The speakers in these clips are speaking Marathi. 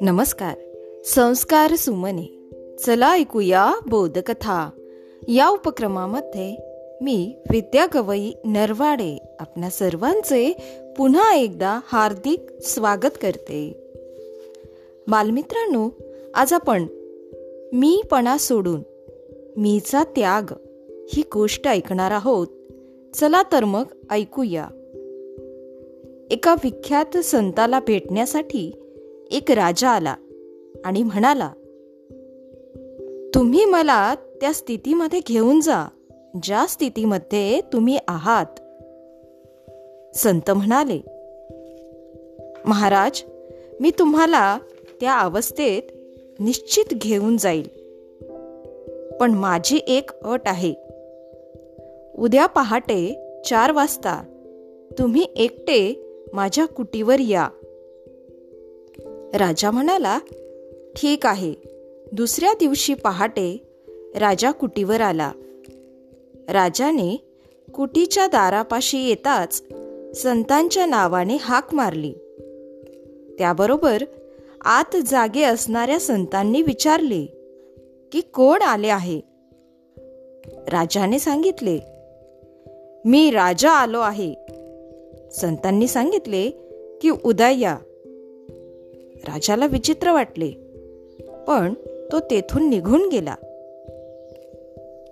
नमस्कार. संस्कार सुमने. चला ऐकूया बोधकथा. या उपक्रमामध्ये मी विद्या गवई नरवाडे आपल्या सर्वांचे पुन्हा एकदा हार्दिक स्वागत करते. बालमित्रांनो आज आपण मीपणा सोडून मीचा त्याग ही गोष्ट ऐकणार आहोत. चला तर मग ऐकूया. एका विख्यात संताला भेटण्यासाठी एक राजा आला आणि म्हणाला तुम्ही मला त्या स्थितीमध्ये घेऊन जा ज्या स्थितीमध्ये तुम्ही आहात. संत म्हणाले महाराज मी तुम्हाला त्या अवस्थेत निश्चित घेऊन जाईल. पण माझी एक अट आहे. उद्या पहाटे चार वाजता तुम्ही एकटे माझ्या कुटीवर या. राजा म्हणाला ठीक आहे. दुसऱ्या दिवशी पहाटे राजा कुटीवर आला. राजाने कुटीच्या दारापाशी येताच संतांच्या नावाने हाक मारली. त्याबरोबर आत जागे असणाऱ्या संतांनी विचारले की कोण आले आहे? राजाने सांगितले मी राजा आलो आहे. संतांनी सांगितले की उद्या या. राजाला विचित्र वाटले पण तो तेथून निघून गेला.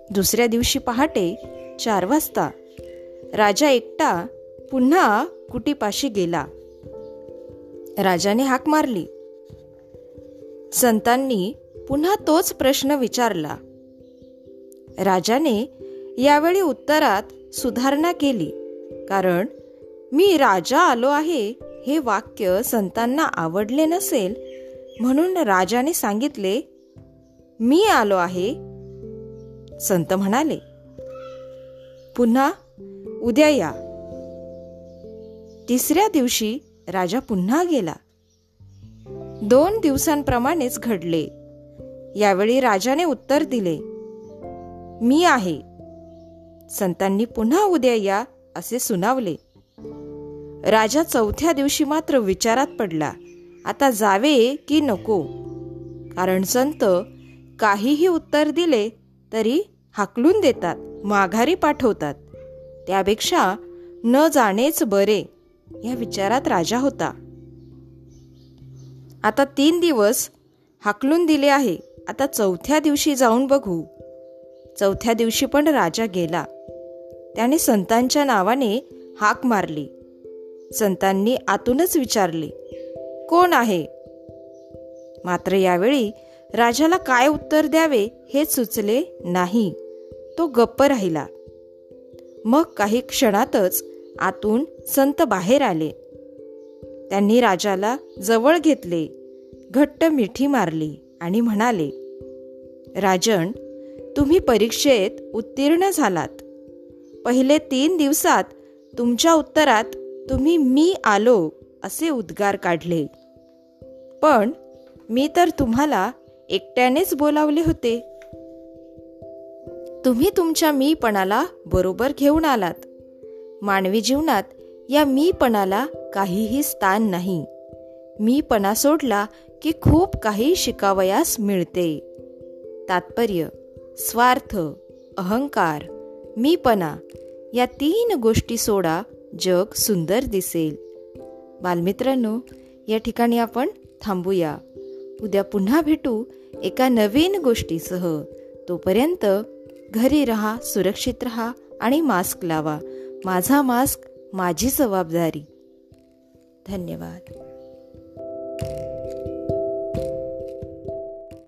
दुसऱ्या दिवशी पहाटे चार वाजता राजा एकटा पुन्हा कुटीपाशी गेला. राजाने हाक मारली. संतांनी पुन्हा तोच प्रश्न विचारला. राजाने यावेळी उत्तरात सुधारणा केली कारण मी राजा आलो आहे हे वाक्य संतांना आवडले नसेल म्हणून राजाने सांगितले मी आलो आहे. संत म्हणाले पुन्हा उद्या या. तिसऱ्या दिवशी राजा पुन्हा गेला. दोन दिवसांप्रमाणेच घडले. यावेळी राजाने उत्तर दिले मी आहे. संतांनी पुन्हा उद्या या असे सुनावले. राजा चौथ्या दिवशी मात्र विचारात पडला आता जावे की नको? कारण संत काहीही उत्तर दिले तरी हाकलून देतात माघारी पाठवतात. त्यापेक्षा न जाणेच बरे या विचारात राजा होता. आता तीन दिवस हाकलून दिले आहे आता चौथ्या दिवशी जाऊन बघू. चौथ्या दिवशी पण राजा गेला. त्याने संतांच्या नावाने हाक मारली. संतांनी आतूनच विचारले कोण आहे? मात्र यावेळी राजाला काय उत्तर द्यावे हे सुचले नाही. तो गप्प राहिला. मग काही क्षणातच आतून संत बाहेर आले. त्यांनी राजाला जवळ घेतले घट्ट मिठी मारली आणि म्हणाले राजन तुम्ही परीक्षेत उत्तीर्ण झालात. पहिले तीन दिवसात तुमच्या उत्तरात तुम्ही मी आलो असे उद्गार काढले. पण मी तर तुम्हाला एकट्यानेच बोलावले होते. तुम्ही तुमच्या मीपणाला बरोबर घेऊन आलात. मानवी जीवनात या मीपणाला काहीही स्थान नाही. मीपणा सोडला की खूप काही शिकावयास मिळते. तात्पर्य स्वार्थ अहंकार मीपणा या तीन गोष्टी सोडा जग सुंदर दिसेल. बालमित्रांनो या ठिकाणी आपण थांबूया. उद्या पुन्हा भेटू एका नवीन गोष्टीसह. तोपर्यंत घरी रहा सुरक्षित रहा आणि मास्क लावा. माझा मास्क माझी जबाबदारी. धन्यवाद.